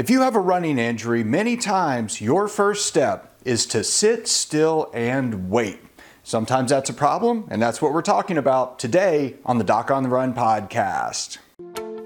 If you have a running injury, many times your first step is to sit still and wait. Sometimes that's a problem, and that's what we're talking about today on the Doc on the Run podcast.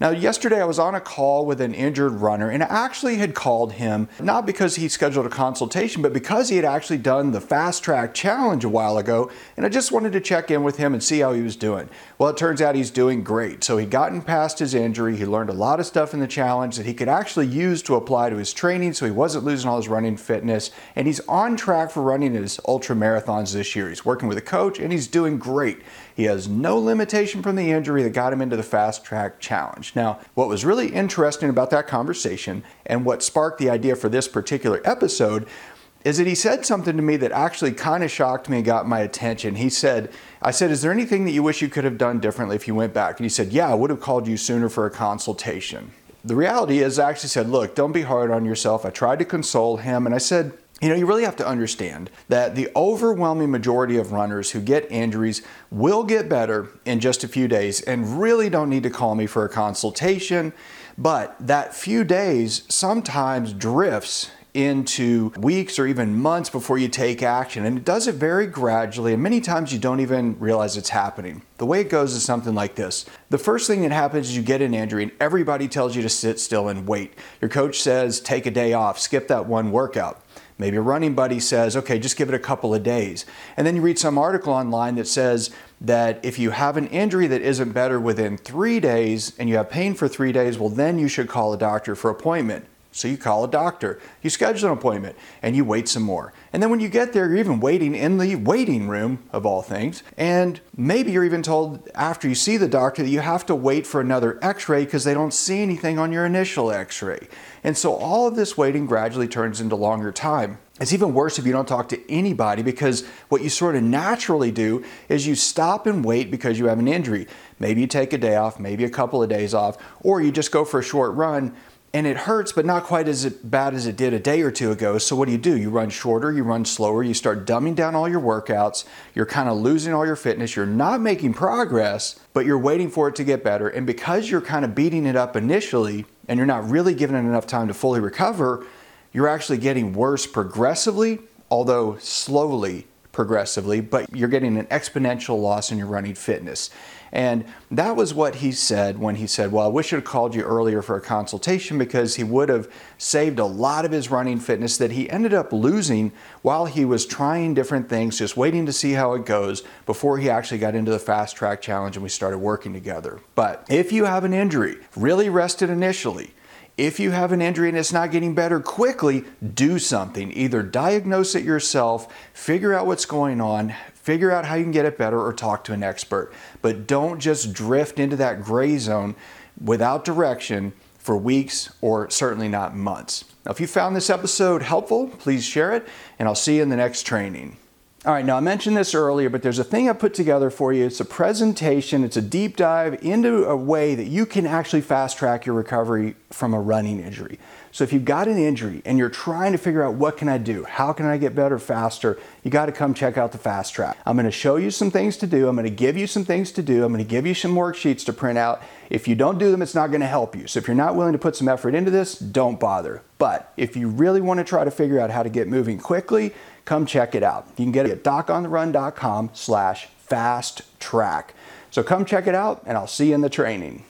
Now, yesterday I was on a call with an injured runner, and I actually had called him not because he scheduled a consultation, but because he had actually done the fast track challenge a while ago, and I just wanted to check in with him and see how he was doing. Well, it turns out he's doing great. So he'd gotten past his injury, he learned a lot of stuff in the challenge that he could actually use to apply to his training, so he wasn't losing all his running fitness, and he's on track for running his ultra marathons this year. He's working with a coach, and he's doing great. He has no limitation from the injury that got him into the fast track challenge. Now, what was really interesting about that conversation and what sparked the idea for this particular episode is that he said something to me that actually kind of shocked me and got my attention. He said, I said, Is there anything that you wish you could have done differently if you went back? And he said, Yeah, I would have called you sooner for a consultation. The reality is, I actually said, Look, don't be hard on yourself. I tried to console him and I said, you know, you really have to understand that the overwhelming majority of runners who get injuries will get better in just a few days and really don't need to call me for a consultation. But that few days sometimes drifts into weeks or even months before you take action. And it does it very gradually, and many times you don't even realize it's happening. The way it goes is something like this The first thing that happens is you get an injury, and everybody tells you to sit still and wait. Your coach says, take a day off, skip that one workout. Maybe a running buddy says, okay, just give it a couple of days. And then you read some article online that says that if you have an injury that isn't better within three days and you have pain for three days, well, then you should call a doctor for appointment. So you call a doctor, you schedule an appointment, and you wait some more. And then when you get there, you're even waiting in the waiting room, of all things. And maybe you're even told after you see the doctor that you have to wait for another x ray because they don't see anything on your initial x ray. And so all of this waiting gradually turns into longer time. It's even worse if you don't talk to anybody because what you sort of naturally do is you stop and wait because you have an injury. Maybe you take a day off, maybe a couple of days off, or you just go for a short run and it hurts, but not quite as bad as it did a day or two ago. So, what do you do? You run shorter, you run slower, you start dumbing down all your workouts, you're kind of losing all your fitness, you're not making progress, but you're waiting for it to get better. And because you're kind of beating it up initially and you're not really giving it enough time to fully recover, you're actually getting worse progressively, although slowly progressively, but you're getting an exponential loss in your running fitness. And that was what he said when he said, Well, I wish I'd called you earlier for a consultation because he would have saved a lot of his running fitness that he ended up losing while he was trying different things, just waiting to see how it goes before he actually got into the fast track challenge and we started working together. But if you have an injury, really rested initially, if you have an injury and it's not getting better quickly, do something. Either diagnose it yourself, figure out what's going on, figure out how you can get it better, or talk to an expert. But don't just drift into that gray zone without direction for weeks or certainly not months. Now, if you found this episode helpful, please share it, and I'll see you in the next training. All right, now I mentioned this earlier, but there's a thing I put together for you. It's a presentation, it's a deep dive into a way that you can actually fast track your recovery from a running injury. So if you've got an injury and you're trying to figure out what can I do? How can I get better faster? You got to come check out the fast track. I'm going to show you some things to do. I'm going to give you some things to do. I'm going to give you some worksheets to print out. If you don't do them, it's not going to help you. So if you're not willing to put some effort into this, don't bother. But if you really want to try to figure out how to get moving quickly, come check it out. You can get it at docontherun.com slash fast track. So come check it out and I'll see you in the training.